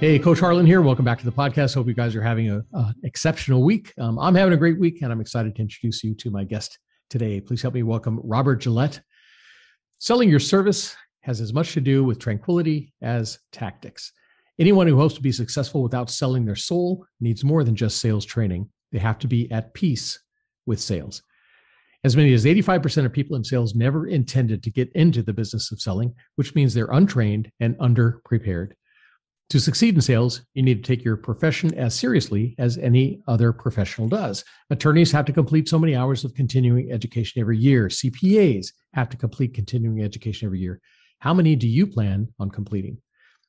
Hey, Coach Harlan here. Welcome back to the podcast. Hope you guys are having an exceptional week. Um, I'm having a great week, and I'm excited to introduce you to my guest today. Please help me welcome Robert Gillette. Selling your service has as much to do with tranquility as tactics. Anyone who hopes to be successful without selling their soul needs more than just sales training. They have to be at peace with sales. As many as 85% of people in sales never intended to get into the business of selling, which means they're untrained and underprepared. To succeed in sales, you need to take your profession as seriously as any other professional does. Attorneys have to complete so many hours of continuing education every year. CPAs have to complete continuing education every year. How many do you plan on completing?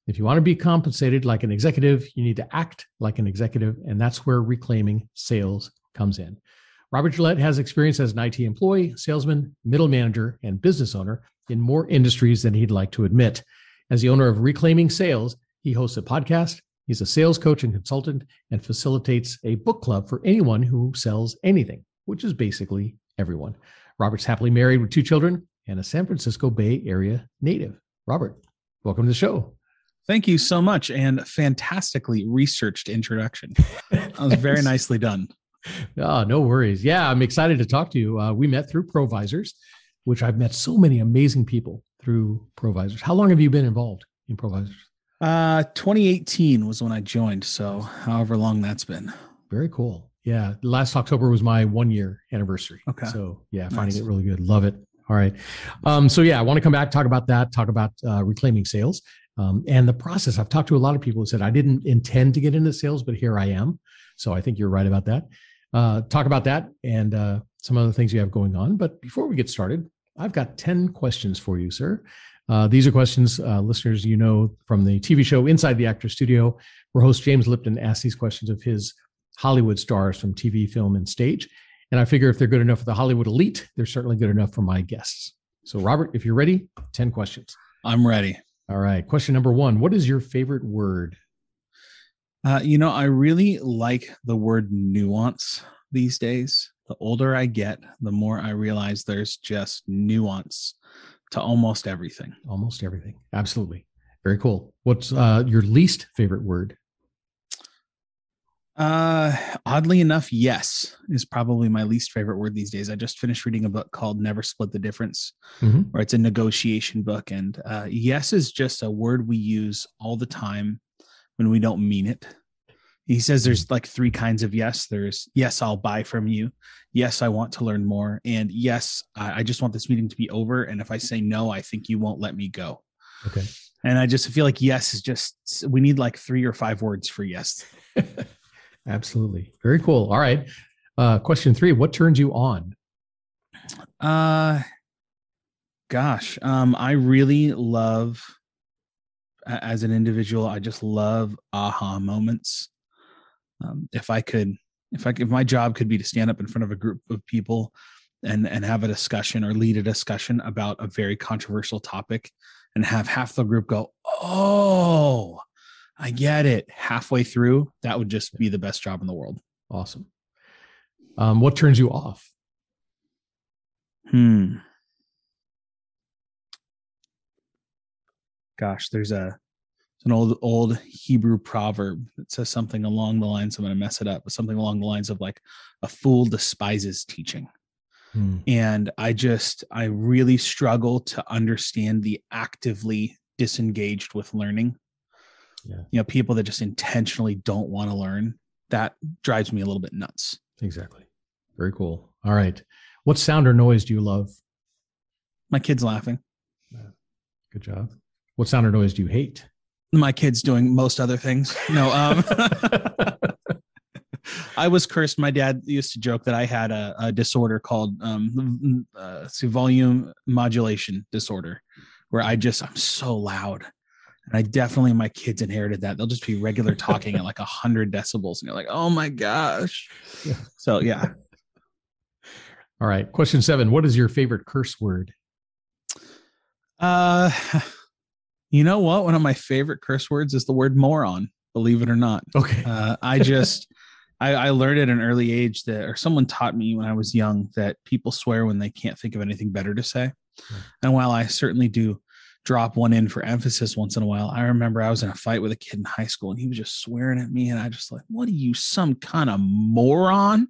If you want to be compensated like an executive, you need to act like an executive, and that's where reclaiming sales comes in. Robert Gillette has experience as an IT employee, salesman, middle manager, and business owner in more industries than he'd like to admit. As the owner of Reclaiming Sales, he hosts a podcast. He's a sales coach and consultant and facilitates a book club for anyone who sells anything, which is basically everyone. Robert's happily married with two children and a San Francisco Bay Area native. Robert, welcome to the show. Thank you so much and fantastically researched introduction. that was very nicely done. Oh, no worries. Yeah, I'm excited to talk to you. Uh, we met through Provisors, which I've met so many amazing people through Provisors. How long have you been involved in Provisors? Uh, 2018 was when I joined. So, however long that's been. Very cool. Yeah. Last October was my one year anniversary. Okay. So, yeah, finding nice. it really good. Love it. All right. Um, so, yeah, I want to come back, talk about that, talk about uh, reclaiming sales um, and the process. I've talked to a lot of people who said, I didn't intend to get into sales, but here I am. So, I think you're right about that. Uh, talk about that and uh, some other things you have going on. But before we get started, I've got 10 questions for you, sir. Uh, these are questions, uh, listeners, you know from the TV show Inside the Actor Studio, where host James Lipton asks these questions of his Hollywood stars from TV, film, and stage. And I figure if they're good enough for the Hollywood elite, they're certainly good enough for my guests. So, Robert, if you're ready, 10 questions. I'm ready. All right. Question number one What is your favorite word? Uh, you know, I really like the word nuance these days. The older I get, the more I realize there's just nuance to almost everything. Almost everything. Absolutely. Very cool. What's uh, your least favorite word? Uh, oddly enough, yes is probably my least favorite word these days. I just finished reading a book called Never Split the Difference, mm-hmm. where it's a negotiation book. And uh, yes is just a word we use all the time when we don't mean it. He says there's like three kinds of yes. There's yes, I'll buy from you. Yes, I want to learn more. And yes, I just want this meeting to be over. And if I say no, I think you won't let me go. Okay. And I just feel like yes is just, we need like three or five words for yes. Absolutely. Very cool. All right. Uh, question three What turns you on? Uh, gosh, um, I really love as an individual, I just love aha moments um, if I could, if I if my job could be to stand up in front of a group of people and and have a discussion or lead a discussion about a very controversial topic and have half the group go, "Oh, I get it." Halfway through, that would just be the best job in the world. Awesome. Um, what turns you off? Hmm. Gosh, there's a it's an old old Hebrew proverb that says something along the lines. I'm going to mess it up, but something along the lines of like, "A fool despises teaching." Hmm. And I just I really struggle to understand the actively disengaged with learning. Yeah. You know, people that just intentionally don't want to learn. That drives me a little bit nuts. Exactly. Very cool. All right. What sound or noise do you love? My kids laughing. Good job. What sound or noise do you hate? My kids doing most other things. No, um, I was cursed. My dad used to joke that I had a, a disorder called um, uh, volume modulation disorder, where I just I'm so loud, and I definitely my kids inherited that. They'll just be regular talking at like a hundred decibels, and you're like, oh my gosh. Yeah. So yeah. All right. Question seven What is your favorite curse word? Uh, you know what? One of my favorite curse words is the word moron, believe it or not. Okay. Uh, I just, I, I learned at an early age that, or someone taught me when I was young that people swear when they can't think of anything better to say. Yeah. And while I certainly do drop one in for emphasis once in a while, I remember I was in a fight with a kid in high school and he was just swearing at me. And I just like, what are you, some kind of moron?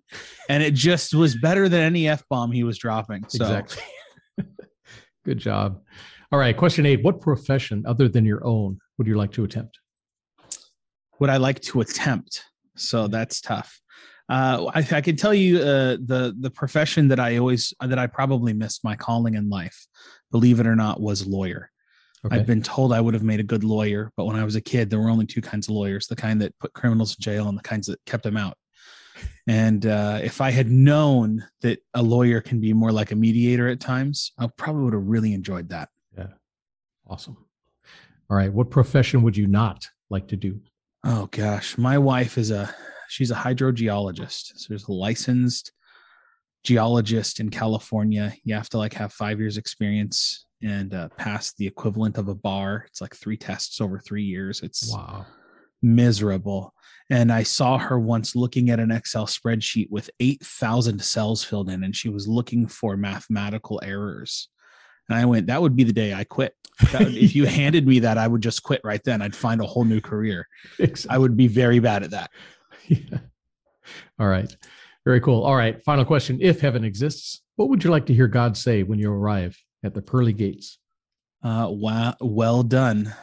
And it just was better than any F bomb he was dropping. So Exactly. Good job. All right. Question eight What profession other than your own would you like to attempt? would I like to attempt? So that's tough. Uh, I, I can tell you uh, the the profession that I always that I probably missed my calling in life, believe it or not, was lawyer. Okay. I've been told I would have made a good lawyer, but when I was a kid, there were only two kinds of lawyers: the kind that put criminals in jail and the kinds that kept them out. And uh, if I had known that a lawyer can be more like a mediator at times, I probably would have really enjoyed that. Awesome. All right. What profession would you not like to do? Oh gosh, my wife is a she's a hydrogeologist. So there's a licensed geologist in California. You have to like have five years experience and uh, pass the equivalent of a bar. It's like three tests over three years. It's Wow. miserable. And I saw her once looking at an Excel spreadsheet with 8,000 cells filled in, and she was looking for mathematical errors. And I went, that would be the day I quit. Would- if you handed me that, I would just quit right then. I'd find a whole new career. I would be very bad at that. Yeah. All right. Very cool. All right. Final question. If heaven exists, what would you like to hear God say when you arrive at the pearly gates? Uh, wow, well done,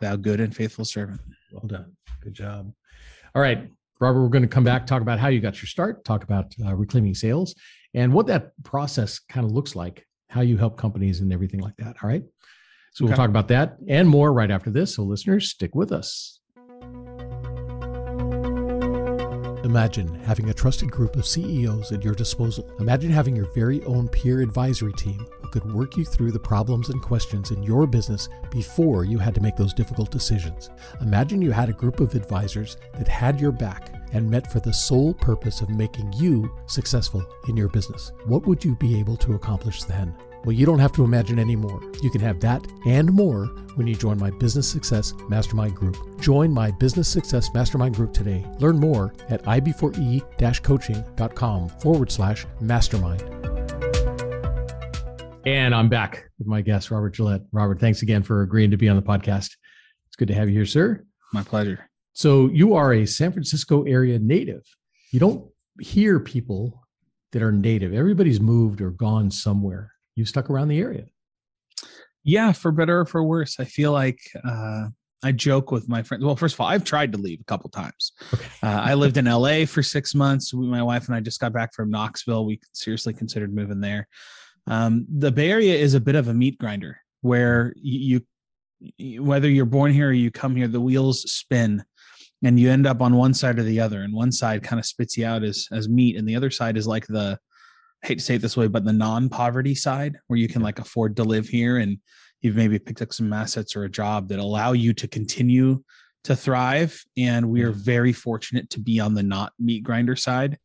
thou good and faithful servant. Well done. Good job. All right. Robert, we're going to come back, talk about how you got your start, talk about uh, reclaiming sales, and what that process kind of looks like, how you help companies and everything like that. All right. So we'll talk about that and more right after this. So, listeners, stick with us. Imagine having a trusted group of CEOs at your disposal. Imagine having your very own peer advisory team who could work you through the problems and questions in your business before you had to make those difficult decisions. Imagine you had a group of advisors that had your back and met for the sole purpose of making you successful in your business. What would you be able to accomplish then? Well, you don't have to imagine anymore. You can have that and more when you join my Business Success Mastermind Group. Join my Business Success Mastermind Group today. Learn more at ib4e-coaching.com forward slash mastermind. And I'm back with my guest, Robert Gillette. Robert, thanks again for agreeing to be on the podcast. It's good to have you here, sir. My pleasure. So you are a San Francisco area native. You don't hear people that are native. Everybody's moved or gone somewhere. You stuck around the area. Yeah, for better or for worse, I feel like uh, I joke with my friends. Well, first of all, I've tried to leave a couple times. Okay. Uh, I lived in LA for six months. We, my wife and I just got back from Knoxville. We seriously considered moving there. Um, the Bay Area is a bit of a meat grinder where you, you, whether you're born here or you come here, the wheels spin and you end up on one side or the other. And one side kind of spits you out as, as meat. And the other side is like the, I hate to say it this way, but the non-poverty side where you can like afford to live here and you've maybe picked up some assets or a job that allow you to continue to thrive. And we are mm-hmm. very fortunate to be on the not meat grinder side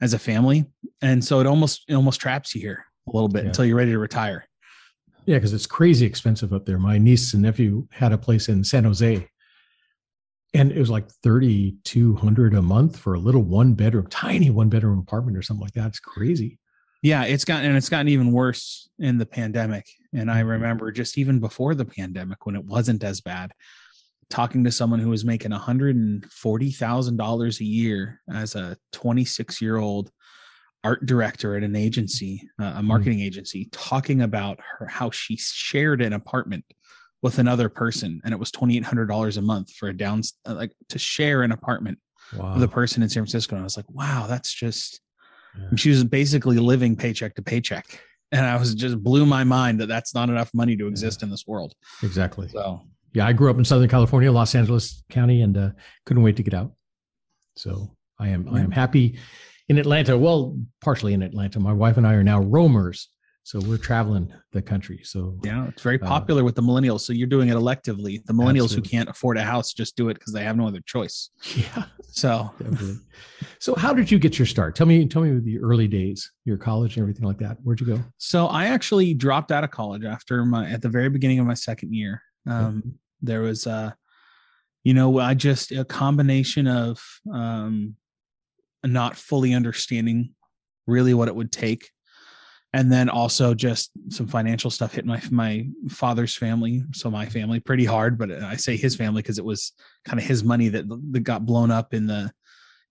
as a family. And so it almost it almost traps you here a little bit Yeah. until you're ready to retire. Yeah, because it's crazy expensive up there. My niece and nephew had a place in San Jose, and it was like thirty two hundred a month for a little one bedroom, tiny one bedroom apartment or something like that. It's crazy. Yeah, it's gotten and it's gotten even worse in the pandemic. And I remember just even before the pandemic when it wasn't as bad, talking to someone who was making $140,000 a year as a 26 year old art director at an agency, uh, a marketing agency, talking about her how she shared an apartment with another person and it was $2,800 a month for a down uh, like to share an apartment Wow. with a person in San Francisco. And I was like, wow, that's just Yeah. she was basically living paycheck to paycheck and i was just blew my mind that that's not enough money to exist in this world exactly. so Yeah, I grew up in Southern California, Los Angeles County, and uh, couldn't wait to get out. So I am I am happy in Atlanta. Well, partially in Atlanta. My wife and I are now roamers. So we're traveling the country. So yeah, it's very uh, popular uh, with the millennials. So you're doing it electively. The millennials absolutely. who can't afford a house just do it because they have no other choice. Yeah. So definitely. So how did you get your start? Tell me, tell me the early days, your college and everything like that. Where'd you go? So I actually dropped out of college after my at the very beginning of my second year. Um, okay. There was uh you know, I just a combination of um not fully understanding really what it would take and then also just some financial stuff hit my my father's family. So my family pretty hard but i say his family because it was kind of his money that, that got blown up in the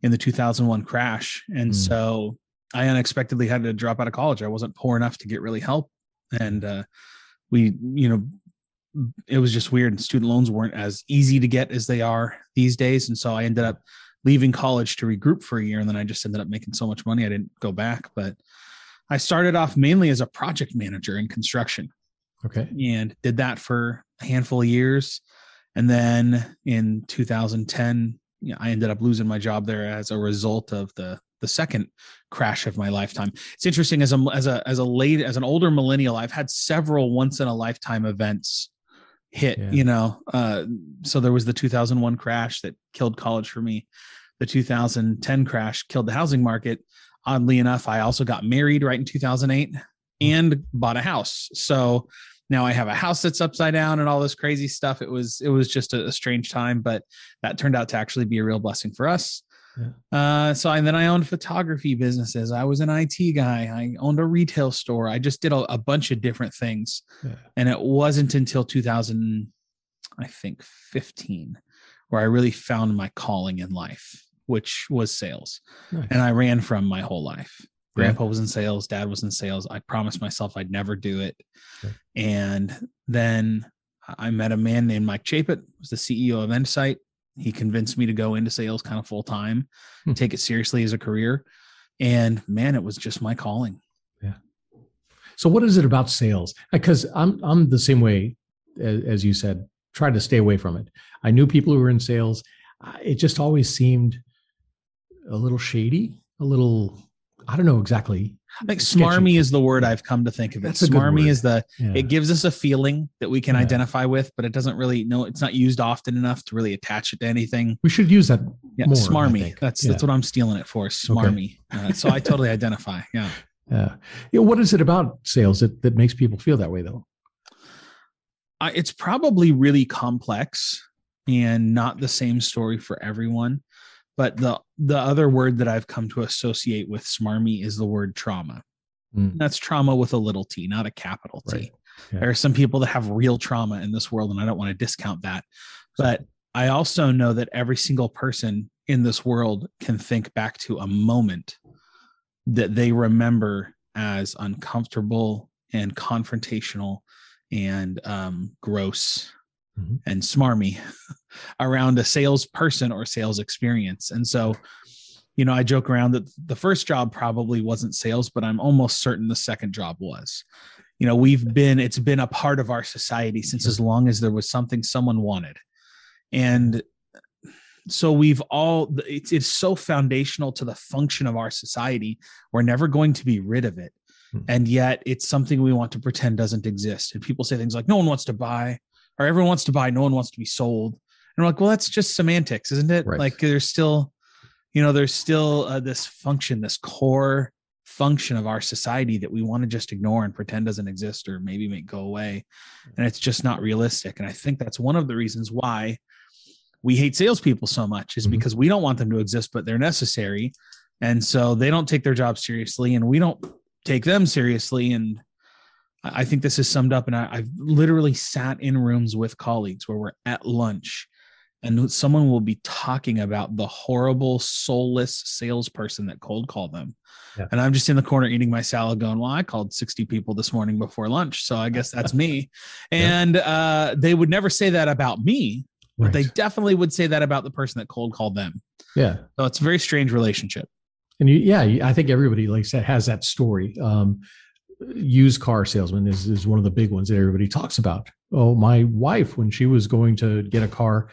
in the 2001 crash. And mm. so i unexpectedly had to drop out of college. I wasn't poor enough to get really help. And uh, we you know it was just weird. And student loans weren't as easy to get as they are these days. And so i ended up leaving college to regroup for a year and then i just ended up making so much money i didn't go back. But I started off mainly as a project manager in construction. Okay. And did that for a handful of years. And then in 2010, you know, I ended up losing my job there as a result of the the second crash of my lifetime. It's interesting as a as a as a late as an older millennial, I've had several once in a lifetime events hit, yeah. you know. Uh, so there was the 2001 crash that killed college for me. The 2010 crash killed the housing market oddly enough, I also got married right in 2008 and bought a house. So now I have a house that's upside down and all this crazy stuff. It was it was just a, a strange time, but that turned out to actually be a real blessing for us. Yeah. Uh, so and then I owned photography businesses. I was an IT guy. I owned a retail store. I just did a, a bunch of different things, yeah. and it wasn't until 2000, I think 15, where I really found my calling in life which was sales. Nice. And I ran from my whole life. Grandpa yeah. was in sales, dad was in sales. I promised myself I'd never do it. Okay. And then I met a man named Mike Chaput, was the CEO of Insight. He convinced me to go into sales kind of full time, hmm. take it seriously as a career. And man, it was just my calling. Yeah. So what is it about sales? Because I'm I'm the same way as, as you said, try to stay away from it. I knew people who were in sales. It just always seemed a little shady, a little I don't know exactly. I think smarmy is the word I've come to think of it. That's smarmy is the yeah. it gives us a feeling that we can yeah. identify with, but it doesn't really know it's not used often enough to really attach it to anything. We should use that. Yeah, more, smarmy. That's yeah. that's what I'm stealing it for. Smarmy. Okay. Uh, so I totally identify. Yeah. Yeah. You know, what is it about sales that that makes people feel that way though? Uh, it's probably really complex and not the same story for everyone. But the the other word that I've come to associate with smarmy is the word trauma. Mm. That's trauma with a little t, not a capital T. Right. Yeah. There are some people that have real trauma in this world, and I don't want to discount that. But I also know that every single person in this world can think back to a moment that they remember as uncomfortable and confrontational and um, gross mm-hmm. and smarmy around a salesperson or sales experience. And so, you know, I joke around that the first job probably wasn't sales, but I'm almost certain the second job was. You know, we've been, it's been a part of our society since as long as there was something someone wanted. And so we've all, it's, it's so foundational to the function of our society. We're never going to be rid of it. Hmm. And yet it's something we want to pretend doesn't exist. And people say things like, no one wants to buy, or everyone wants to buy, no one wants to be sold. And we're like, well, that's just semantics, isn't it? Right. Like there's still, you know, there's still uh, this function, this core function of our society that we want to just ignore and pretend doesn't exist or maybe make go away. And it's just not realistic. And I think that's one of the reasons why we hate salespeople so much is mm-hmm. because we don't want them to exist, but they're necessary. And so they don't take their job seriously and we don't take them seriously. And I think this is summed up. And I, I've literally sat in rooms with colleagues where we're at lunch and someone will be talking about the horrible soulless salesperson that cold called them yeah. and i'm just in the corner eating my salad going well i called 60 people this morning before lunch so i guess that's me and yeah. uh, they would never say that about me right. but they definitely would say that about the person that cold called them yeah so it's a very strange relationship and you, yeah i think everybody like I said has that story um, used car salesman is, is one of the big ones that everybody talks about oh my wife when she was going to get a car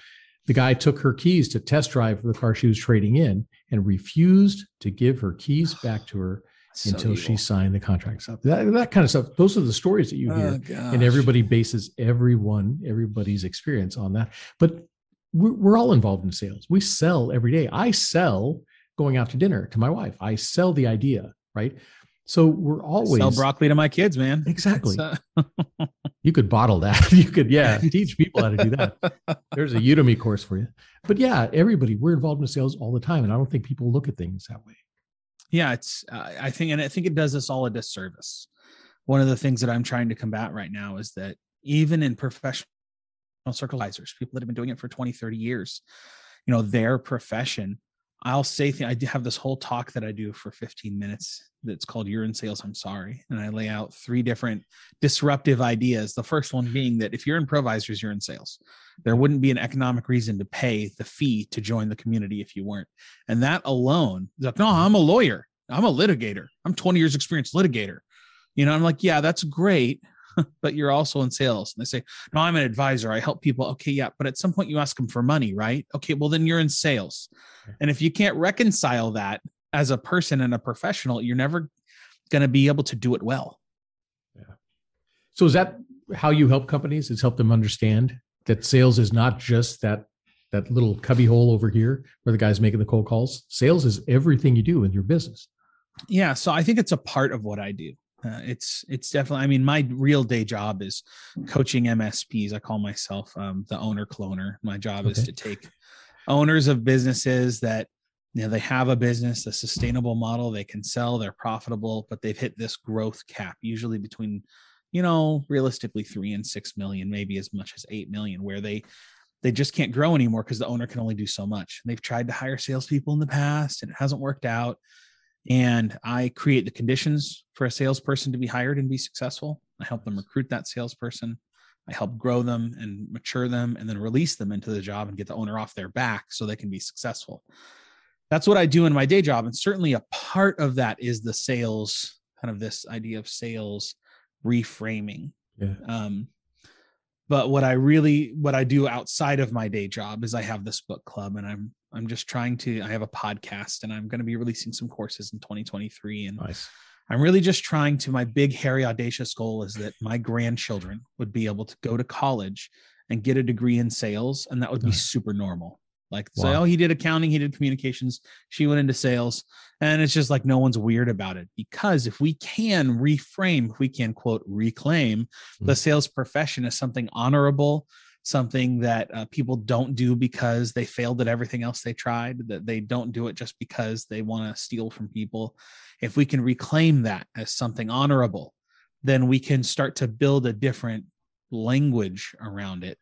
the guy took her keys to test drive the car she was trading in and refused to give her keys back to her so until evil. she signed the contract stuff. That, that kind of stuff. Those are the stories that you oh, hear, oh, and everybody bases everyone, everybody's experience on that. But we're, we're all involved in sales. We sell every day. I sell going out to dinner to my wife. I sell the idea, right? So we're always sell broccoli to my kids, man. Exactly. You could bottle that. You could, yeah, teach people how to do that. There's a Udemy course for you. But yeah, everybody, we're involved in sales all the time, and I don't think people look at things that way. Yeah, it's. Uh, I think, and I think it does us all a disservice. One of the things that I'm trying to combat right now is that even in professional circleizers, people that have been doing it for 20, 30 years, you know, their profession I'll say th- I have this whole talk that I do for 15 minutes that's called You're in Sales, I'm Sorry. And I lay out three different disruptive ideas. The first one being that if you're in Provisors, you're in sales. There wouldn't be an economic reason to pay the fee to join the community if you weren't. And that alone, like, no, I'm a lawyer. I'm a litigator. I'm 20 years experience litigator. You know, I'm like, yeah, that's great. but you're also in sales. And they say, No, I'm an advisor. I help people. Okay, yeah. But at some point you ask them for money, right? Okay, well, then you're in sales. And if you can't reconcile that as a person and a professional, you're never going to be able to do it well. Yeah. So is that how you help companies? Is help them understand that sales is not just that that little cubby hole over here where the guy's making the cold calls. Sales is everything you do in your business. Yeah, so I think it's a part of what I do. Uh, it's it's definitely. I mean, my real day job is coaching MSPs. I call myself um, the owner cloner. My job okay. is to take owners of businesses that you know they have a business, a sustainable model, they can sell, they're profitable, but they've hit this growth cap, usually between you know realistically three and six million, maybe as much as eight million, where they they just can't grow anymore because the owner can only do so much. They've tried to hire salespeople in the past and it hasn't worked out and I create the conditions for a salesperson to be hired and be successful. I help them recruit that salesperson. I help grow them and mature them and then release them into the job and get the owner off their back so they can be successful. That's what I do in my day job. And certainly a part of that is the sales, kind of this idea of sales reframing. Yeah. Um, but what I really what I do outside of my day job is I have this book club and I'm I'm just trying to, I have a podcast and I'm going to be releasing some courses in 2023. And nice. I'm really just trying to, my big, hairy, audacious goal is that my grandchildren would be able to go to college and get a degree in sales. And that would be super normal. Like wow. say, oh, he did accounting, he did communications, she went into sales. And it's just like no one's weird about it. Because if we can reframe, if we can quote reclaim mm-hmm. the sales profession as something honorable, something that uh, people don't do because they failed at everything else they tried, that they don't do it just because they want to steal from people. If we can reclaim that as something honorable, then we can start to build a different language around it.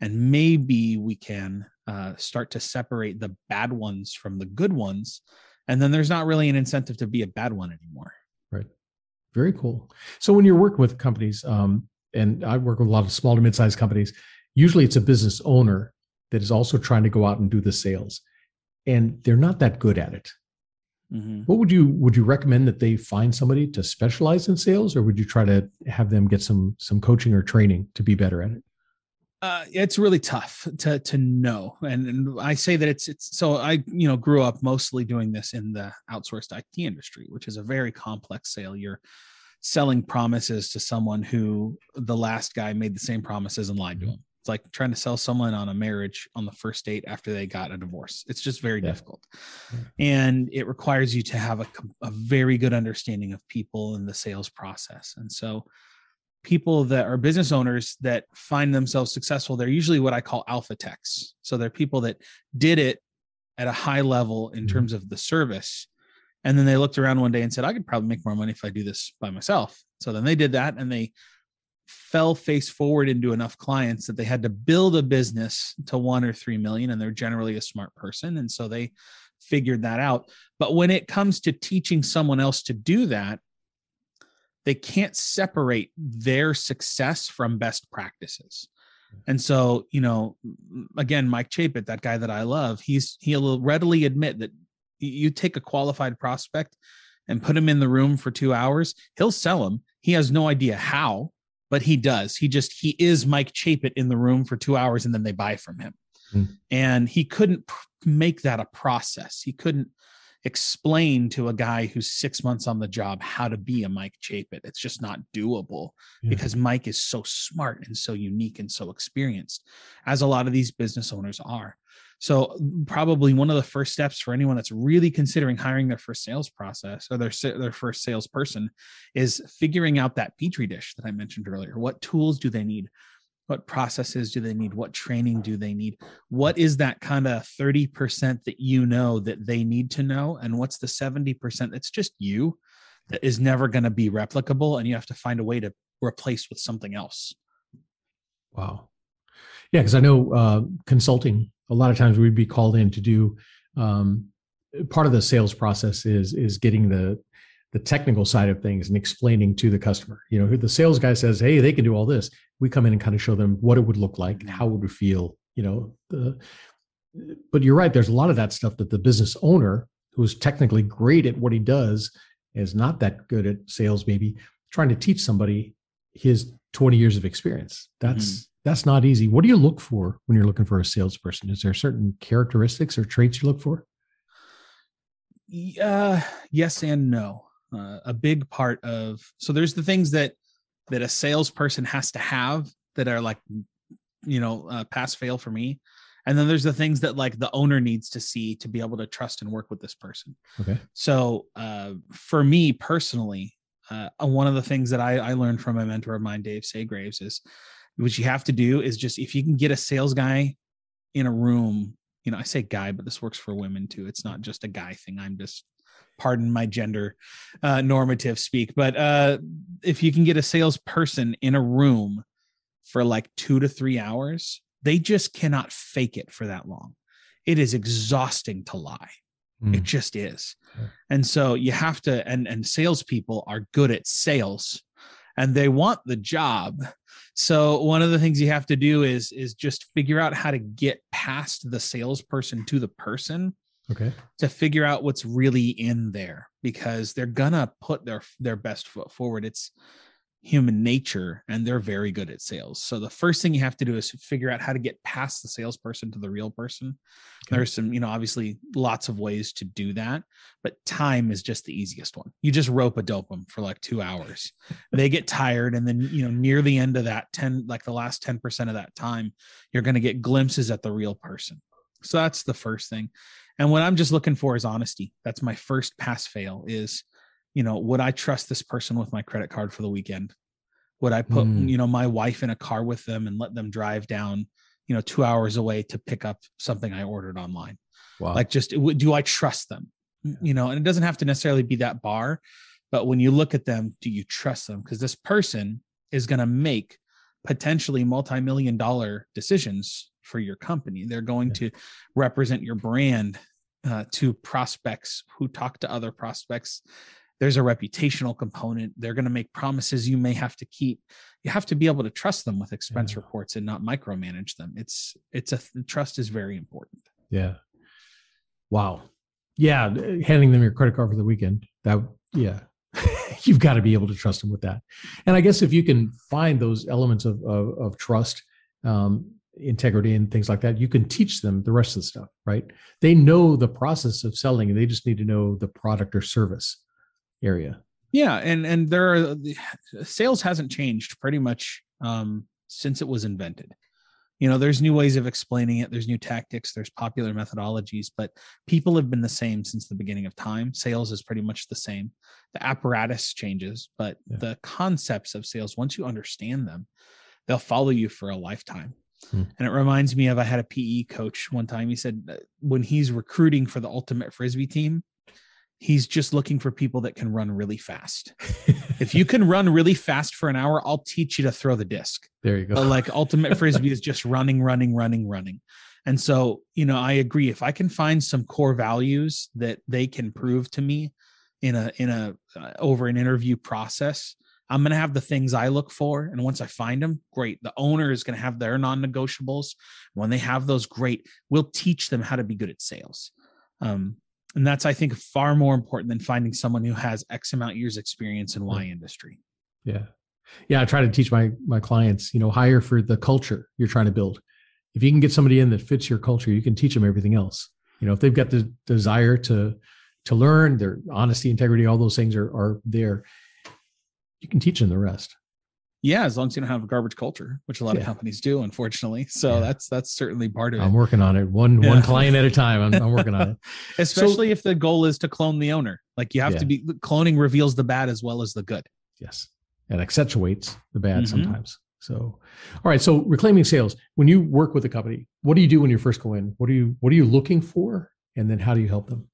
And maybe we can uh, start to separate the bad ones from the good ones. And then there's not really an incentive to be a bad one anymore. Right. Very cool. So when you're working with companies, um, and I work with a lot of small to mid-sized companies, usually it's a business owner that is also trying to go out and do the sales and they're not that good at it mm-hmm. what would you would you recommend that they find somebody to specialize in sales or would you try to have them get some some coaching or training to be better at it uh, it's really tough to to know, and, and, I say that it's it's so I you know grew up mostly doing this in the outsourced IT industry, which is a very complex sale. You're selling promises to someone who the last guy made the same promises and lied to mm-hmm. him. It's like trying to sell someone on a marriage on the first date after they got a divorce. It's just very yeah. difficult. And it requires you to have a, a very good understanding of people and the sales process. And so, people that are business owners that find themselves successful, they're usually what I call alpha techs. So they're people that did it at a high level in mm-hmm. terms of the service. And then they looked around one day and said, I could probably make more money if I do this by myself. So then they did that and they fell face forward into enough clients that they had to build a business to one or three million and they're generally a smart person and so they figured that out. But when it comes to teaching someone else to do that they can't separate their success from best practices. Mm-hmm. And so you know again mike chapin that guy that i love he's he'll readily admit that you take a qualified prospect and put him in the room for two hours he'll sell him. He has no idea how but he does. He just he is Mike Chapin in the room for two hours and then they buy from him. Mm. And he couldn't pr- make that a process. He couldn't explain to a guy who's six months on the job how to be a Mike Chapin. It's just not doable Yeah. because Mike is so smart and so unique and so experienced, as a lot of these business owners are. So probably one of the first steps for anyone that's really considering hiring their first sales process or their their first salesperson is figuring out that petri dish that I mentioned earlier. What tools do they need? What processes do they need? What training do they need? What is that kind of 30% that you know that they need to know? And what's the 70% that's just you that is never going to be replicable and you have to find a way to replace with something else? Wow. Yeah, because I know uh, consulting. A lot of times we'd be called in to do um, part of the sales process is is getting the the technical side of things and explaining to the customer. You know, the sales guy says, "Hey, they can do all this." We come in and kind of show them what it would look like and how it would feel. You know, the, but you're right. There's a lot of that stuff that the business owner, who's technically great at what he does, is not that good at sales. Maybe trying to teach somebody his 20 years of experience. That's that's not easy. What do you look for when you're looking for a salesperson? Is there certain characteristics or traits you look for? uh, yes and no. Uh, a big part of so there's the things that that a salesperson has to have that are like you know uh, pass fail for me, and then there's the things that like the owner needs to see to be able to trust and work with this person. Okay. So uh, for me personally, uh, one of the things that I, I learned from a mentor of mine, Dave Saygraves, is what you have to do is just if you can get a sales guy in a room you know, I say guy, but this works for women too. It's not just a guy thing. I'm just pardon my gender uh, normative speak, but uh, if you can get a salesperson in a room for like two to three hours, they just cannot fake it for that long. It is exhausting to lie. Mm. It just is. Yeah. And so you have to, and and salespeople are good at sales and they want the job. So one of the things you have to do is is just figure out how to get past the salesperson to the person Okay. to figure out what's really in there because they're gonna put their their best foot forward. It's human nature and they're very good at sales. So the first thing you have to do is figure out how to get past the salesperson to the real person. Okay. There's some, you know, obviously lots of ways to do that, but time is just the easiest one. You just rope a dope them for like 2 hours. they get tired and then, you know, near the end of that 10 like the last 10% of that time, you're going to get glimpses at the real person. So that's the first thing. And what I'm just looking for is honesty. That's my first pass fail is you know, would I trust this person with my credit card for the weekend? Would I put, Mm. you know, my wife in a car with them and let them drive down, you know, two hours away to pick up something I ordered online? Wow. Like, just do I trust them? You know, and it doesn't have to necessarily be that bar, but when you look at them, do you trust them? Because this person is going to make potentially multi-million dollar decisions for your company. They're going Yeah. to represent your brand uh, to prospects who talk to other prospects. There's a reputational component. They're going to make promises you may have to keep. You have to be able to trust them with expense Yeah. reports and not micromanage them. It's it's a trust is very important. yeah. Wow. Yeah. Handing them your credit card for the weekend. That, yeah. You've got to be able to trust them with that. And I guess if you can find those elements of, of, of trust, um, integrity, and things like that, you can teach them the rest of the stuff, right? They know the process of selling and they just need to know the product or service area. Yeah, and and there are sales hasn't changed pretty much um, since it was invented. You know, there's new ways of explaining it. There's new tactics. There's popular methodologies, but people have been the same since the beginning of time. Sales is pretty much the same. The apparatus changes, but Yeah. the concepts of sales, once you understand them, they'll follow you for a lifetime. Hmm. And it reminds me of I had a PE coach one time. He said when he's recruiting for the ultimate frisbee team, he's just looking for people that can run really fast. if you can run really fast for an hour, I'll teach you to throw the disc. there you go. But like ultimate frisbee is just running, running, running, running. And so, you know, I agree. If I can find some core values that they can prove to me in a in a uh, over an interview process, I'm going to have the things I look for. And once I find them, great. The owner is going to have their non-negotiables. When they have those, great. We'll teach them how to be good at sales. Um, and that's, I think, far more important than finding someone who has X amount years experience in Y industry. Yeah. Yeah. I try to teach my my clients, you know, hire for the culture you're trying to build. If you can get somebody in that fits your culture, you can teach them everything else. You know, if they've got the desire to to learn. Their honesty, integrity, all those things are are there. You can teach them the rest. Yeah, as long as you don't have a garbage culture, which a lot Yeah. of companies do, unfortunately. So Yeah. that's that's certainly part of it. I'm working on it one Yeah. one client at a time. I'm, I'm working on it. Especially if the goal is to clone the owner. Like you have to be cloning reveals the bad as well as the good. Yes, and accentuates the bad Mhm. sometimes. So, all right. So, reclaiming sales. When you work with a company, what do you do when you first go in? What are you What are you looking for, and then how do you help them?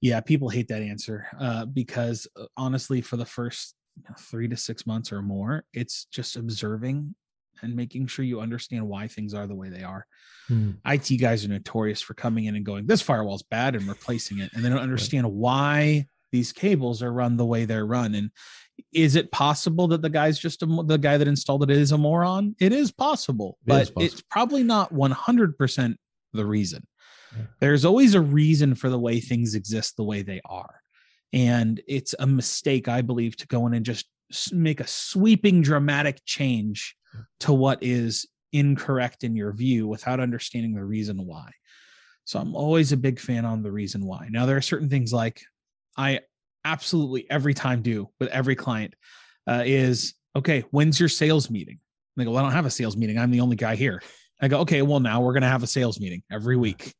Yeah, people hate that answer uh, because uh, honestly, for the first you know, three to six months or more, it's just observing and making sure you understand why things are the way they are. Hmm. IT guys are notorious for coming in and going, "This firewall's bad," and replacing it, and they don't understand why these cables are run the way they're run. And is it possible that the guy's just a, the guy that installed it is a moron? It is possible, It but is possible. it's probably not one hundred percent the reason. Yeah. There's always a reason for the way things exist the way they are, and it's a mistake, I believe, to go in and just make a sweeping, dramatic change to what is incorrect in your view without understanding the reason why. So I'm always a big fan on the reason why. Now there are certain things like I absolutely every time do with every client uh, is okay. When's your sales meeting? And they go, well, I don't have a sales meeting. I'm the only guy here. I go, okay, well now we're gonna have a sales meeting every week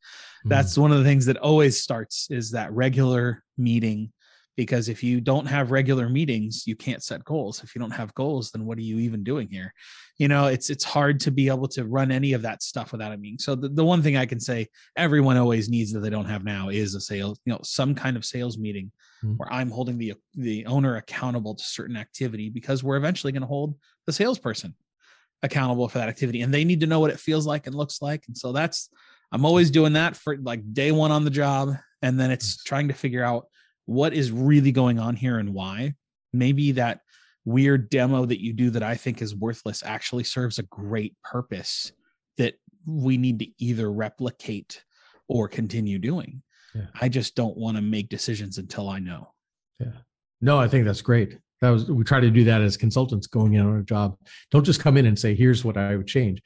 that's one of the things that always starts is that regular meeting because if you don't have regular meetings you can't set goals if you don't have goals then what are you even doing here you know it's it's hard to be able to run any of that stuff without a meeting so the, the one thing i can say everyone always needs that they don't have now is a sales you know some kind of sales meeting Mhm. where i'm holding the the owner accountable to certain activity because we're eventually going to hold the salesperson accountable for that activity and they need to know what it feels like and looks like and so that's I'm always doing that for like day one on the job. And then it's trying to figure out what is really going on here and why. Maybe that weird demo that you do that I think is worthless actually serves a great purpose that we need to either replicate or continue doing. Yeah. I just don't want to make decisions until I know. Yeah. No, I think that's great. That was we try to do that as consultants going in on a job. Don't just come in and say, "Here's what I would change."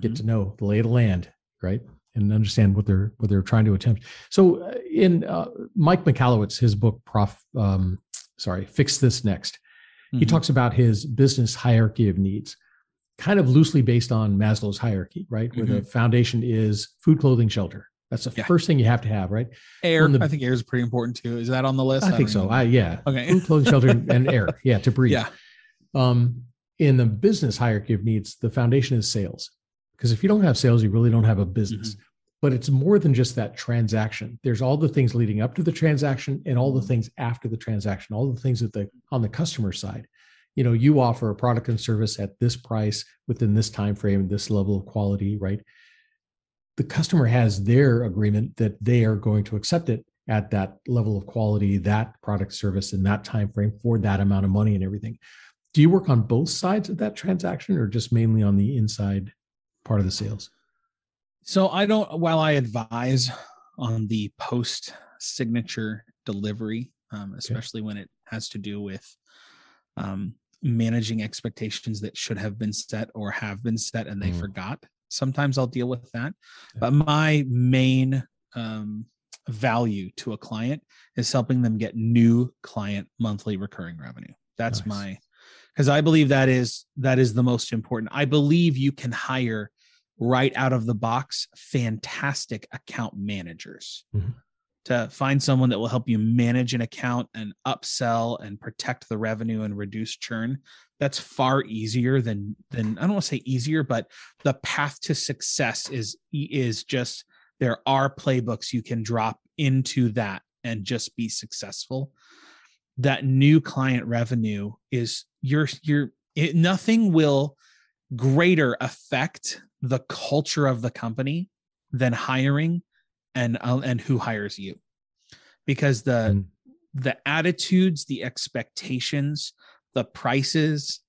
Get Mhm. to know the lay of the land, right, and understand what they're what they're trying to attempt. So, uh, in uh, Mike Michalowicz, his book, "Prof," um, sorry, "Fix This Next," he Mhm. talks about his business hierarchy of needs, kind of loosely based on Maslow's hierarchy, right, where the foundation is food, clothing, shelter. That's the Mm-hmm. Yeah. first thing you have to have, right? air. the- I think air is pretty important too. Is that on the list? I think so. I yeah. Okay. Food, clothing, shelter, and air. Yeah, to breathe. yeah. Um, in the business hierarchy of needs, the foundation is sales. Because if you don't have sales, you really don't have a business. Mm-hmm. But it's more than just that transaction. There's all the things leading up to the transaction and all the mm-hmm. things after the transaction, all the things that the on the customer side. You know, you offer a product and service at this price within this time frame, this level of quality, right? The customer has their agreement that they are going to accept it at that level of quality, that product service in that time frame for that amount of money and everything. Do you work on both sides of that transaction or just mainly on the inside part of the sales? So I don't, while I advise on the post signature delivery, um, especially when it has to do with um, managing expectations that should have been set or have been set and they Mm. forgot. Sometimes I'll deal with that. Yeah. But my main um, value to a client is helping them get new client monthly recurring revenue. That's Nice. my because I believe that is that is the most important. I believe you can hire right out of the box fantastic account managers Mhm. to find someone that will help you manage an account and upsell and protect the revenue and reduce churn that's far easier than than i don't want to say easier but the path to success is is just there are playbooks you can drop into that and just be successful that new client revenue is your your it, nothing will greater affect the culture of the company than hiring and uh, and who hires you because the Mm. the attitudes the expectations the prices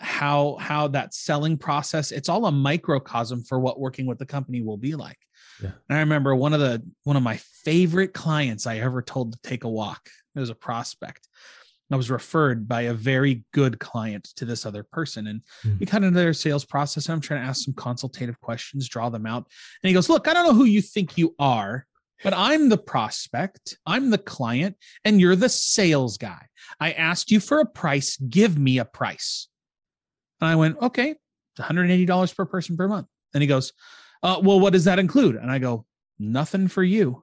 how how that selling process it's all a microcosm for what working with the company will be like Yeah. and i remember one of the one of my favorite clients i ever told to take a walk it was a prospect i was referred by a very good client to this other person and Mhm. we cut into their sales process and i'm trying to ask some consultative questions draw them out and he goes look i don't know who you think you are but I'm the prospect, I'm the client, and you're the sales guy. I asked you for a price, give me a price. And I went, okay, it's $180 per person per month. And he goes, uh, well, what does that include? And I go, nothing for you.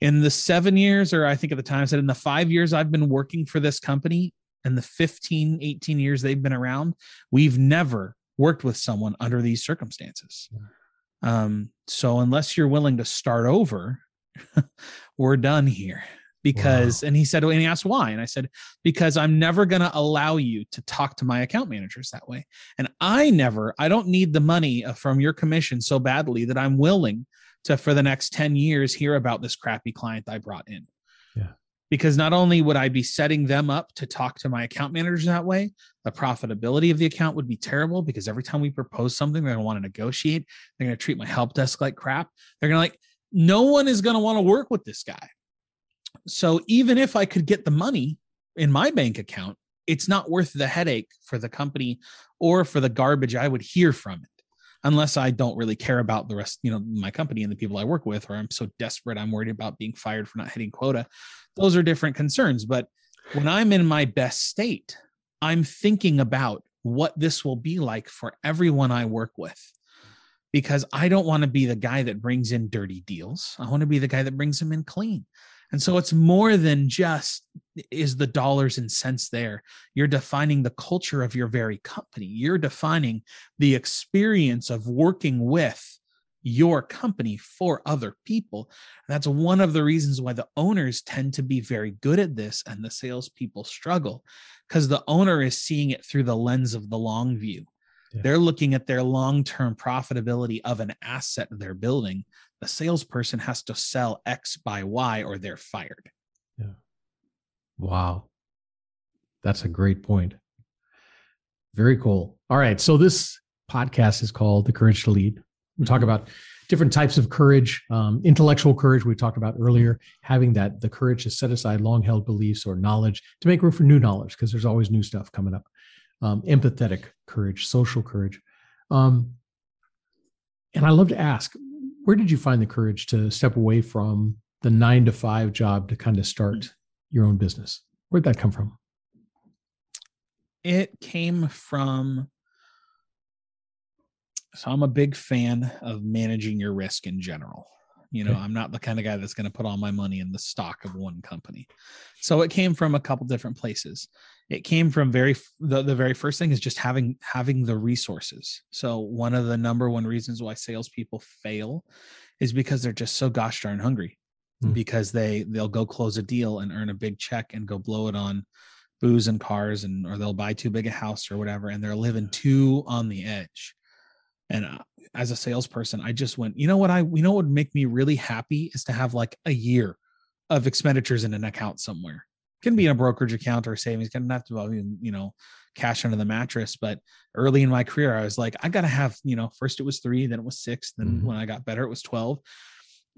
In the seven years, or I think at the time I said in the five years I've been working for this company and the 15, 18 years they've been around, we've never worked with someone under these circumstances. Um, so unless you're willing to start over, we're done here. Because, wow. and he said, and he asked why. And I said, because I'm never going to allow you to talk to my account managers that way. And I never, I don't need the money uh, from your commission so badly that I'm willing to, for the next 10 years, hear about this crappy client I brought in. Yeah because not only would I be setting them up to talk to my account managers that way, the profitability of the account would be terrible because every time we propose something, they're going to want to negotiate. They're going to treat my help desk like crap. They're going to like, no one is going to want to work with this guy. So even if I could get the money in my bank account, it's not worth the headache for the company or for the garbage I would hear from it unless I don't really care about the rest, you know, my company and the people I work with, or I'm so desperate I'm worried about being fired for not hitting quota. Those are different concerns. But when I'm in my best state, I'm thinking about what this will be like for everyone I work with. Because I don't want to be the guy that brings in dirty deals. I want to be the guy that brings them in clean. And so it's more than just is the dollars and cents there. You're defining the culture of your very company. You're defining the experience of working with your company for other people. And that's one of the reasons why the owners tend to be very good at this and the salespeople struggle because the owner is seeing it through the lens of the long view. Yeah. They're looking at their long term profitability of an asset they're building the salesperson has to sell X by Y or they're fired. Yeah. Wow. That's a great point. Very cool. All right. So this podcast is called The Courage to Lead. We talk about different types of courage, um, intellectual courage we talked about earlier, having that the courage to set aside long held beliefs or knowledge to make room for new knowledge because there's always new stuff coming up. Um, empathetic courage, social courage. Um, and I love to ask, where did you find the courage to step away from the nine to five job to kind of start mm. your own business? Where'd that come from? It came from. So I'm a big fan of managing your risk in general. You know, okay. I'm not the kind of guy that's going to put all my money in the stock of one company. So it came from a couple different places. It came from very the, the very first thing is just having having the resources. So one of the number one reasons why salespeople fail is because they're just so gosh darn hungry. Mm. Because they they'll go close a deal and earn a big check and go blow it on booze and cars and or they'll buy too big a house or whatever and they're living too on the edge and uh, as a salesperson, I just went, you know what? I, you know, what would make me really happy is to have like a year of expenditures in an account somewhere. It can be in a brokerage account or savings, can not have to be, you know, cash under the mattress. But early in my career, I was like, I got to have, you know, first it was three, then it was six. Then mm-hmm. when I got better, it was 12.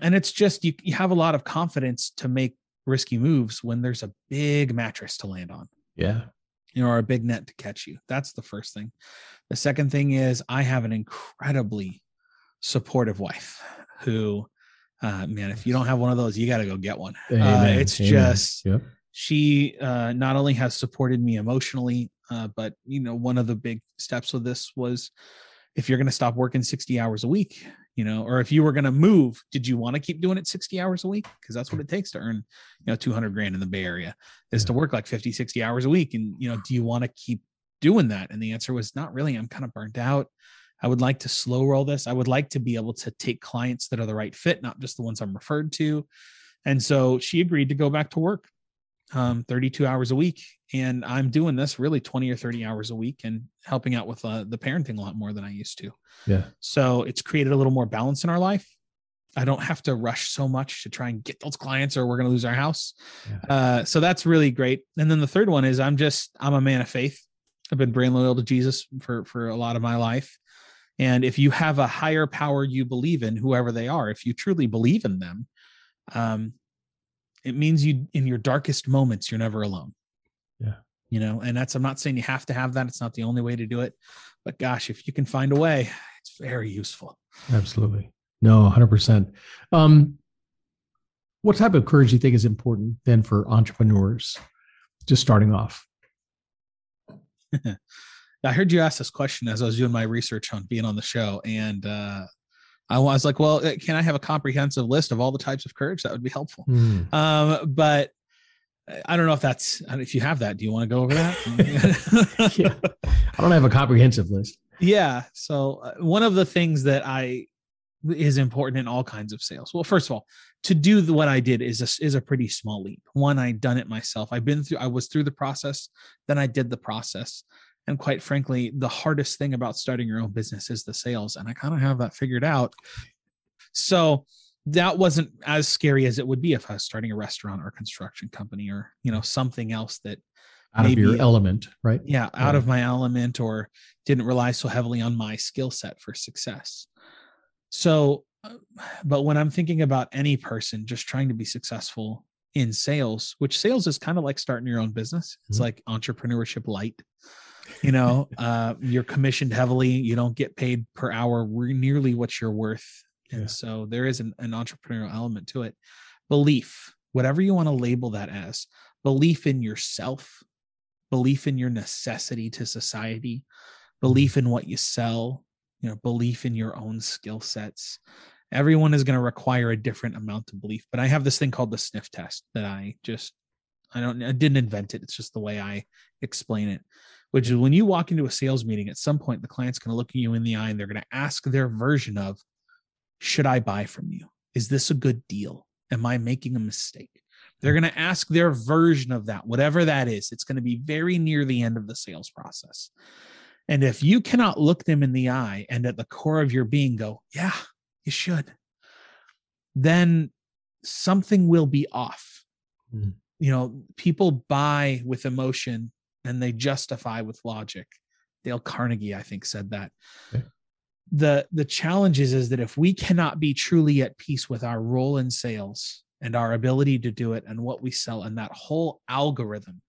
And it's just, you, you have a lot of confidence to make risky moves when there's a big mattress to land on. Yeah you know, or a big net to catch you. That's the first thing. The second thing is I have an incredibly supportive wife who, uh, man, if you don't have one of those, you got to go get one. Uh, it's Amen. just, yep. she uh, not only has supported me emotionally, uh, but, you know, one of the big steps of this was if you're going to stop working 60 hours a week, you know, or if you were going to move, did you want to keep doing it 60 hours a week? Because that's what it takes to earn, you know, 200 grand in the Bay Area is yeah. to work like 50, 60 hours a week. And, you know, do you want to keep doing that? And the answer was not really. I'm kind of burnt out. I would like to slow roll this. I would like to be able to take clients that are the right fit, not just the ones I'm referred to. And so she agreed to go back to work um, 32 hours a week. And I'm doing this really 20 or 30 hours a week and helping out with uh, the parenting a lot more than I used to. Yeah. So it's created a little more balance in our life. I don't have to rush so much to try and get those clients or we're going to lose our house. Yeah. Uh, so that's really great. And then the third one is I'm just, I'm a man of faith. I've been brand loyal to Jesus for, for a lot of my life. And if you have a higher power you believe in, whoever they are, if you truly believe in them, um, it means you in your darkest moments you're never alone. Yeah. You know and that's i'm not saying you have to have that it's not the only way to do it but gosh if you can find a way it's very useful. Absolutely. No 100% um what type of courage do you think is important then for entrepreneurs just starting off? I heard you ask this question as I was doing my research on being on the show, and uh, I was like, "Well, uh, can I have a comprehensive list of all the types of courage? That would be helpful." Mm. Um, but I don't know if that's if you have that. Do you want to go over that? yeah. I don't have a comprehensive list. Yeah. So uh, one of the things that I is important in all kinds of sales. Well, first of all, to do the, what I did is a, is a pretty small leap. One, I done it myself. I've been through. I was through the process. Then I did the process. And quite frankly, the hardest thing about starting your own business is the sales. And I kind of have that figured out. So that wasn't as scary as it would be if I was starting a restaurant or construction company or, you know, something else that out maybe, of your element, right? Yeah, out of my element or didn't rely so heavily on my skill set for success. So, uh, but when I'm thinking about any person just trying to be successful in sales, which sales is kind of like starting your own business, it's mm-hmm. like entrepreneurship light you know? Uh, you're commissioned heavily you don't get paid per hour nearly what you're worth. And yeah. so there is an, an entrepreneurial element to it. Belief whatever you want to label that as belief in yourself belief in your necessity to society belief in what you sell you know belief in your own skill sets everyone is going to require a different amount of belief but i have this thing called the sniff test that i just i don't i didn't invent it it's just the way i explain it which is when you walk into a sales meeting, at some point, the client's going to look you in the eye and they're going to ask their version of, Should I buy from you? Is this a good deal? Am I making a mistake? They're going to ask their version of that, whatever that is. It's going to be very near the end of the sales process. And if you cannot look them in the eye and at the core of your being go, Yeah, you should, then something will be off. Mm. You know, people buy with emotion and they justify with logic. Dale Carnegie, I think, said that. Okay. The the challenge is, is that if we cannot be truly at peace with our role in sales and our ability to do it and what we sell and that whole algorithm,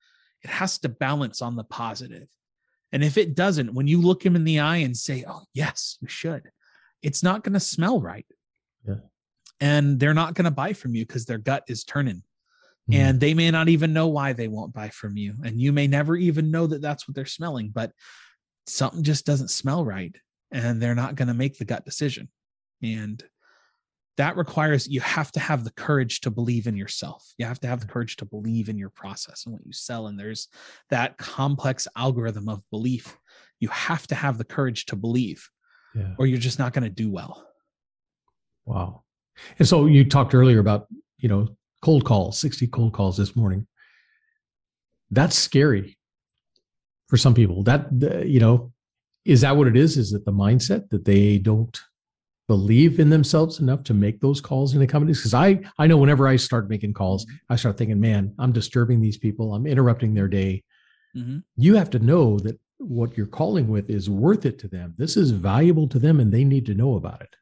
it has to balance on the positive. And if it doesn't, when you look him in the eye and say, Oh, yes, you should, it's not going to smell right. Yeah. And they're not going to buy from you because their gut is turning mm. and they may not even know why they won't buy from you and you may never even know that that's what they're smelling but something just doesn't smell right and they're not going to make the gut decision and that requires you have to have the courage to believe in yourself you have to have the courage to believe in your process and what you sell and there's that complex algorithm of belief you have to have the courage to believe yeah. or you're just not going to do well wow and so you talked earlier about you know cold calls, 60 cold calls this morning. That's scary for some people. That, you know, is that what it is? Is it the mindset that they don't believe in themselves enough to make those calls in the companies? Because I, I know whenever I start making calls, I start thinking, man, I'm disturbing these people. I'm interrupting their day. Mm-hmm. You have to know that what you're calling with is worth it to them. This is valuable to them and they need to know about it.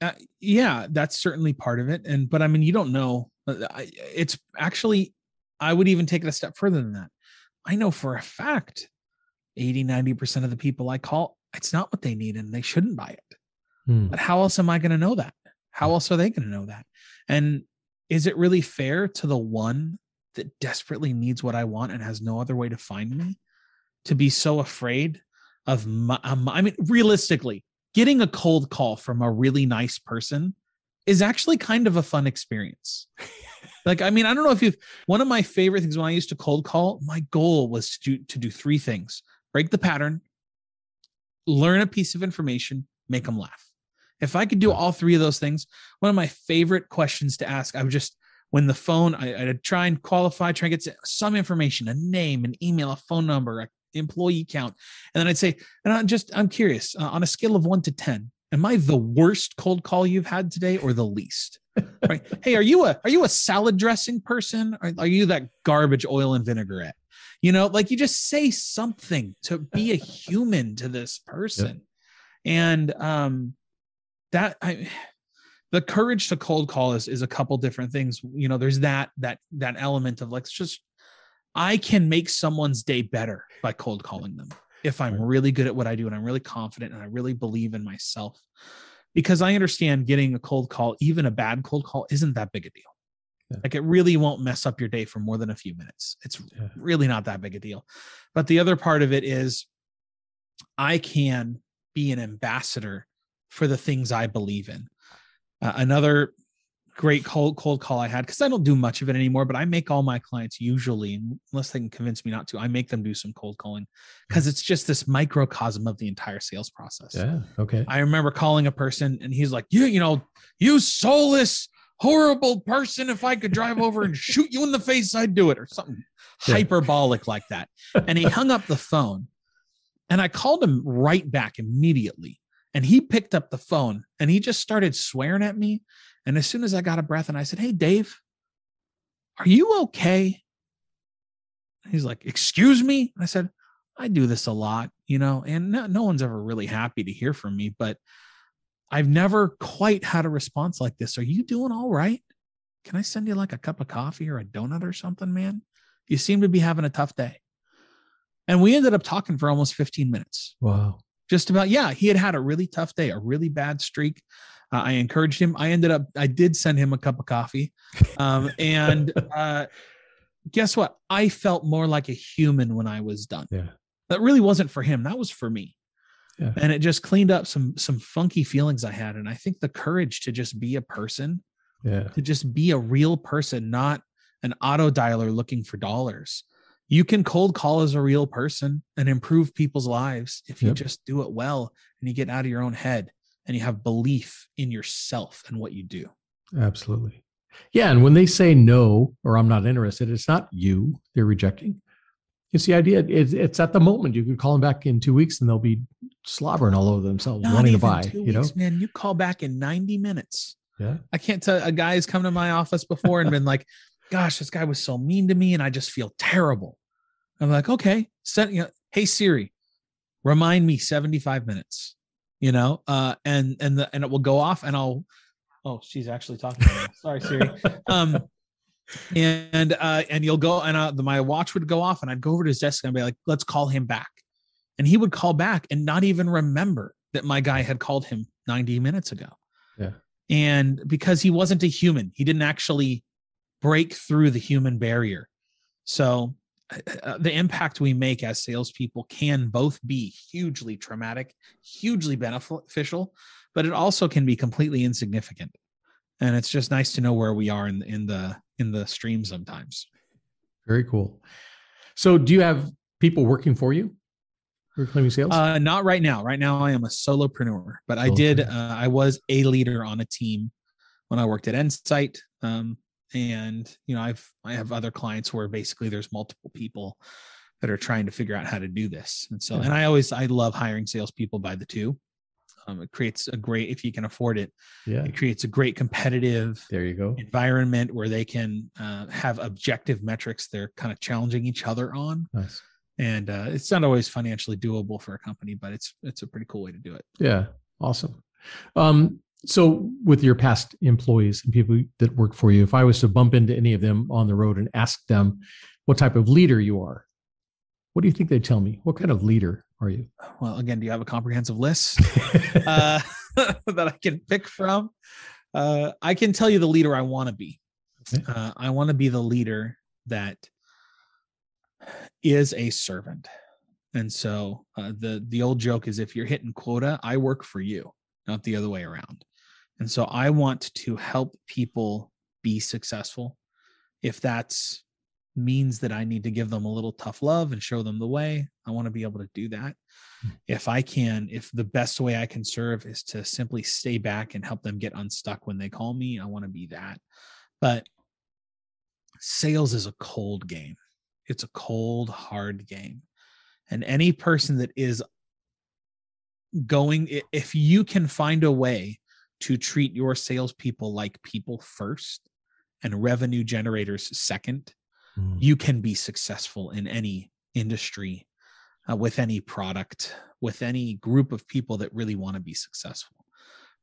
Uh, yeah, that's certainly part of it. And, but I mean, you don't know uh, it's actually, I would even take it a step further than that. I know for a fact 80, 90% of the people I call, it's not what they need and they shouldn't buy it. Hmm. But how else am I going to know that? How else are they going to know that? And is it really fair to the one that desperately needs what I want and has no other way to find me to be so afraid of my, um, I mean, realistically, getting a cold call from a really nice person is actually kind of a fun experience. like, I mean, I don't know if you've one of my favorite things when I used to cold call, my goal was to do, to do three things break the pattern, learn a piece of information, make them laugh. If I could do all three of those things, one of my favorite questions to ask, I would just, when the phone, I, would try and qualify, try and get some information, a name, an email, a phone number, a employee count. And then I'd say, and I'm just, I'm curious uh, on a scale of one to 10, am I the worst cold call you've had today or the least? right. Hey, are you a are you a salad dressing person? Or are you that garbage oil and vinaigrette? You know, like you just say something to be a human to this person. Yep. And um that I the courage to cold call is is a couple different things. You know, there's that that that element of like just I can make someone's day better by cold calling them if I'm really good at what I do and I'm really confident and I really believe in myself. Because I understand getting a cold call, even a bad cold call, isn't that big a deal. Yeah. Like it really won't mess up your day for more than a few minutes. It's Yeah. really not that big a deal. But the other part of it is I can be an ambassador for the things I believe in. Uh, another great cold cold call I had because I don't do much of it anymore, but I make all my clients usually, unless they can convince me not to, I make them do some cold calling because it's just this microcosm of the entire sales process. Yeah. Okay. I remember calling a person and he's like, You, you know, you soulless, horrible person. If I could drive over and shoot you in the face, I'd do it, or something Yeah. hyperbolic like that. And he hung up the phone. And I called him right back immediately. And he picked up the phone and he just started swearing at me. And as soon as I got a breath and I said, Hey, Dave, are you okay? He's like, Excuse me? I said, I do this a lot, you know, and no, no one's ever really happy to hear from me, but I've never quite had a response like this. Are you doing all right? Can I send you like a cup of coffee or a donut or something, man? You seem to be having a tough day. And we ended up talking for almost 15 minutes Wow. just about yeah he had had a really tough day a really bad streak uh, i encouraged him. I ended up i did send him a cup of coffee. Um, and uh, guess what? I felt more like a human when i was done. Yeah. that really wasn't for him. That was for me. Yeah. and it just cleaned up some some funky feelings i had. And i think the courage to just be a person Yeah. to just be a real person not an auto dialer looking for dollars. You can cold call as a real person and improve people's lives if you Yep. just do it well and you get out of your own head and you have belief in yourself and what you do Absolutely. Yeah. And when they say no or I'm not interested, it's not you they're rejecting. It's the idea. It's, it's at the moment. You could call them back in two weeks and they'll be slobbering all over themselves, Not wanting to buy. You know? man you call back in 90 minutes Yeah. i can't tell a guy's come to my office before and been like gosh this guy was so mean to me and i just feel terrible i'm like okay send you know, hey siri remind me 75 minutes you know uh and and the and it will go off and i'll oh she's actually talking to me. Sorry siri. Um and uh and you'll go and uh, the, my watch would go off and i'd go over to his desk and I'd be like let's call him back. And he would call back and not even remember that my guy had called him 90 minutes ago. Yeah. and because he wasn't a human he didn't actually break through the human barrier. So uh, the impact we make as salespeople can both be hugely traumatic, hugely beneficial, but it also can be completely insignificant. And it's just nice to know where we are in the in the in the stream sometimes. Very cool. So do you have people working for you? who are claiming sales? Uh, not right now. Right now, I am a solopreneur, but I did. Uh, I was a leader on a team when I worked at Insight. Um, and you know, I've I have other clients where basically there's multiple people that are trying to figure out how to do this. And so, and I always I love hiring salespeople by the two. Um, it creates a great if you can afford it. yeah. It creates a great competitive There you go. environment where they can uh, have objective metrics they're kind of challenging each other on Nice. and uh, it's not always financially doable for a company but it's it's a pretty cool way to do it Yeah. Awesome. Um, so with your past employees and people that work for you, if I was to bump into any of them on the road and ask them what type of leader you are, what do you think they'd tell me? What kind of leader are you? well again do you have a comprehensive list uh, that i can pick from uh, i can tell you the leader i want to be Okay. uh, i want to be the leader that is a servant and so uh, the the old joke is if you're hitting quota i work for you not the other way around and so i want to help people be successful if that's means that i need to give them a little tough love and show them the way i want to be able to do that hmm. if I can, if the best way I can serve is to simply stay back and help them get unstuck when they call me, I want to be that. But sales is a cold game. It's a cold, hard game. And any person that is going, if you can find a way to treat your salespeople like people first and revenue generators second, Mm. you can be successful in any industry uh, with any product with any group of people that really want to be successful.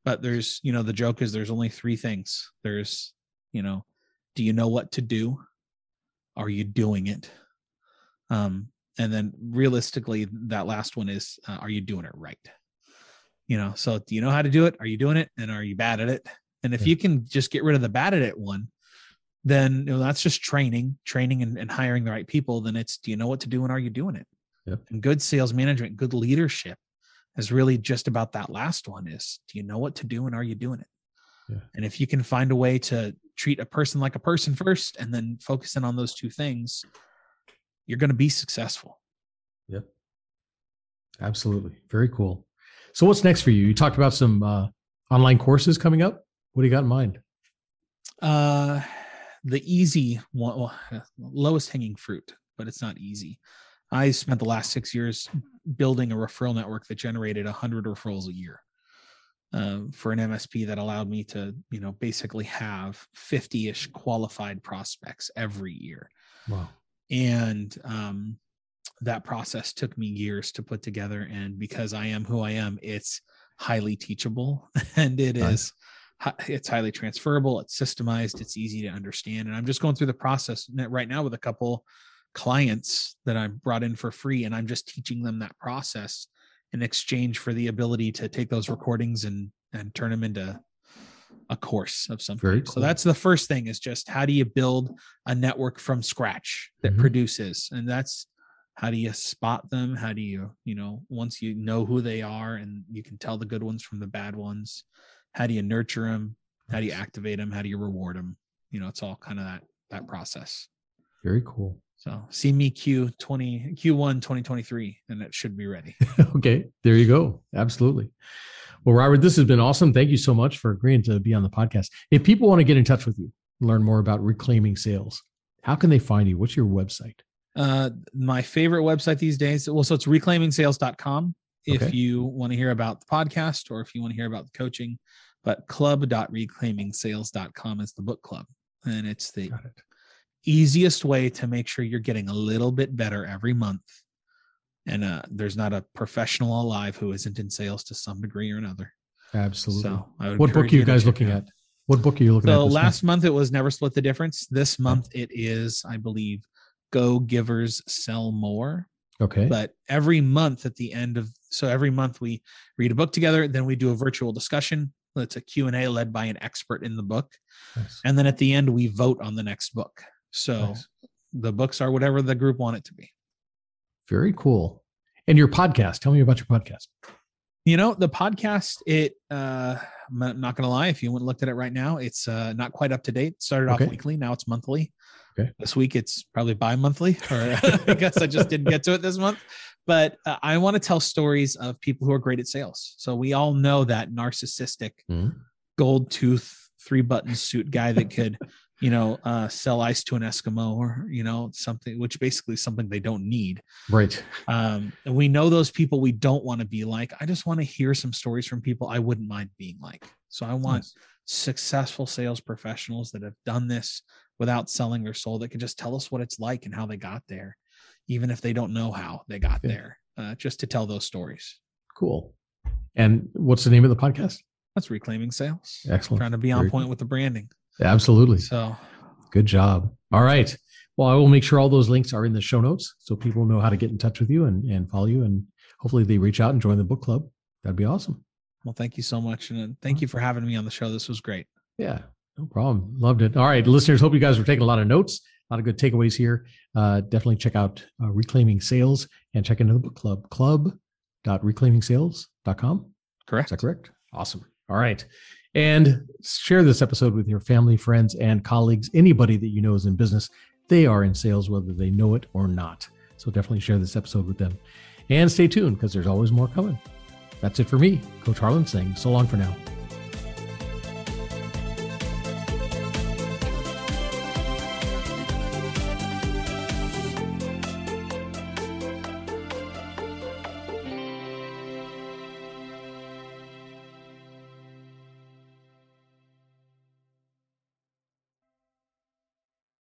But there's you know the joke is there's only three things. There's you know do you know what to do? Are you doing it? Um and then realistically that last one is uh, are you doing it right you know so do you know how to do it are you doing it and are you bad at it and if Yeah. you can just get rid of the bad at it one then you know, that's just training, training and, and hiring the right people. Then it's do you know what to do and are you doing it? Yep. And good sales management, good leadership is really just about that last one is do you know what to do and are you doing it? Yeah. And if you can find a way to treat a person like a person first and then focus in on those two things, you're going to be successful. Yep. Absolutely. Very cool. So what's next for you? You talked about some uh, online courses coming up. What do you got in mind? Uh, the easy one, well, lowest hanging fruit, but it's not easy. I spent the last six years building a referral network that generated 100 referrals a year uh, for an MSP that allowed me to, you know, basically have 50 ish qualified prospects every year. Wow. And um, that process took me years to put together. And because I am who I am, it's highly teachable and it Nice. is it's highly transferable it's systemized it's easy to understand and i'm just going through the process right now with a couple clients that i brought in for free and i'm just teaching them that process in exchange for the ability to take those recordings and and turn them into a course of some Very kind. so that's the first thing is just how do you build a network from scratch that Mhm. produces and that's how do you spot them how do you you know once you know who they are and you can tell the good ones from the bad ones how do you nurture them how do you activate them how do you reward them you know it's all kind of that that process Very cool. so see me q 20 q1 2023 and it should be ready okay. There you go. Absolutely. Well, Robert, this has been awesome. Thank you so much for agreeing to be on the podcast. If people want to get in touch with you, learn more about reclaiming sales, how can they find you? What's your website? Uh my favorite website these days well so it's reclaimingsales.com if Okay. you want to hear about the podcast or if you want to hear about the coaching but club.reclaimingsales.com is the book club and it's the it. easiest way to make sure you're getting a little bit better every month. And uh, there's not a professional alive who isn't in sales to some degree or another. Absolutely. So, I would what book are you guys looking at? What book are you looking at? So last month it was Never Split the Difference. This month it is, I believe, Go Givers Sell More. Okay. But every month at the end of so every month we read a book together, then we do a virtual discussion. It's a Q&A led by an expert in the book. Nice. And then at the end we vote on the next book. So Nice. the books are whatever the group want it to be. Very cool. And your podcast. Tell me about your podcast. You know, the podcast, it uh I'm not- gonna lie, if you went and looked at it right now, it's uh not quite up to date. It started Okay. off weekly, now it's monthly. Okay. This week it's probably bi-monthly, or I guess I just didn't get to it this month. But uh, I want to tell stories of people who are great at sales. So we all know that narcissistic Mhm. gold tooth three button suit guy that could you know uh sell ice to an eskimo or you know something which basically is something they don't need Right. um and we know those people we don't want to be like i just want to hear some stories from people i wouldn't mind being like so i want Nice. successful sales professionals that have done this without selling their soul that can just tell us what it's like and how they got there even if they don't know how they got Yeah. there uh, just to tell those stories Cool. And what's the name of the podcast? that's reclaiming sales Excellent. trying to be on Very point cool. with the branding Absolutely. so Good job. All right. Well, I will make sure all those links are in the show notes so people know how to get in touch with you and, and follow you. And hopefully they reach out and join the book club. That'd be awesome. well thank you so much and uh, thank you for having me on the show this was great Yeah, no problem. Loved it. All right, listeners, hope you guys were taking a lot of notes, a lot of good takeaways here. Uh, definitely check out uh, Reclaiming Sales and check into the book club, club.reclaimingsales.com. correct Is that correct? Awesome. All right. And share this episode with your family, friends, and colleagues. Anybody that you know is in business, they are in sales, whether they know it or not. So definitely share this episode with them. And stay tuned because there's always more coming. That's it for me, Coach Harlan saying so long for now.